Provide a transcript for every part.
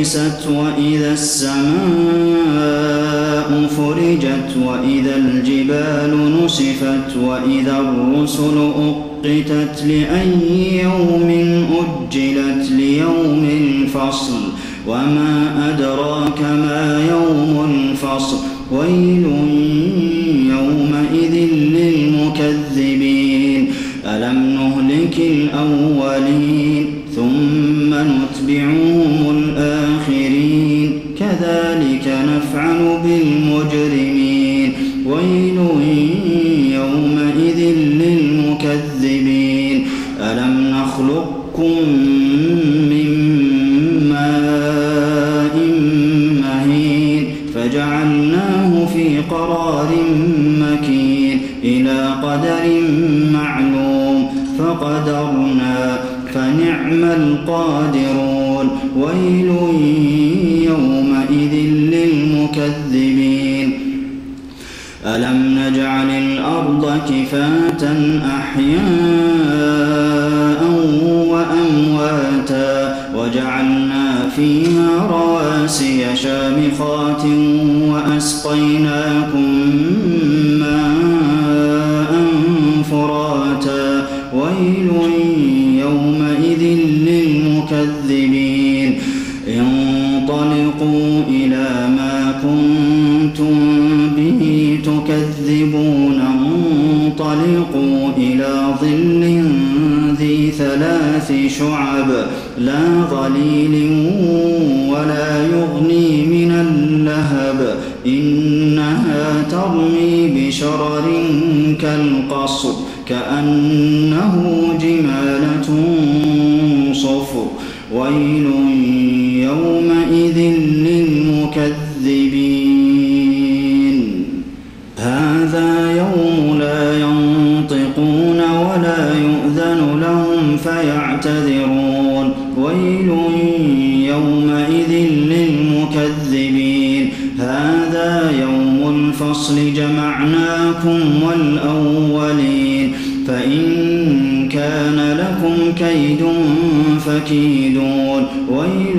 طمست وإذا السماء فرجت وإذا الجبال نسفت وإذا الرسل أقتت لأي يوم أجلت ليوم الفصل وما أدراك ما يوم الفصل ويل يومئذ للمكذبين. ألم نهلك الأولين ثم نتبعهم نفعل بالمجرمين. ويل يومئذ للمكذبين. ألم نخلقكم من ماء مهين فجعلناه في قرار مكين إلى قدر معلوم. فقدرنا فنعم القادرون. ويل يومئذ للمكذبين ألم نجعل الأرض كفاة أحياء وأمواتا وجعلنا فيها رواسي شامخات وأسقيناكم ثلاث شعب لا ظليل ولا يغني من اللهب. إنها ترمي بشرر كالقصر كأنه جمالة صفر. ويل يومئذ فيعتذرون ويل يومئذ للمكذبين. هذا يوم الفصل جمعناكم والأولين. فإن كان لكم كيد فكيدون. ويل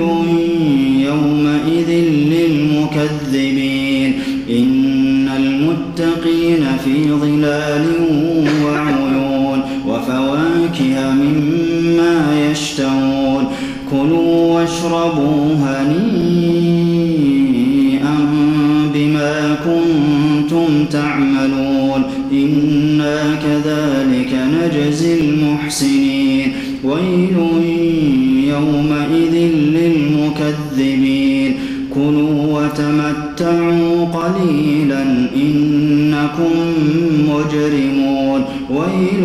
يومئذ للمكذبين. إن المتقين في ظلال وفواكه مما يشتهون. كلوا واشربوا هنيئا بما كنتم تعملون. إنا كذلك نجزي المحسنين. ويل يومئذ للمكذبين. كلوا وتمتعوا قليلا إنكم مجرمون. ويل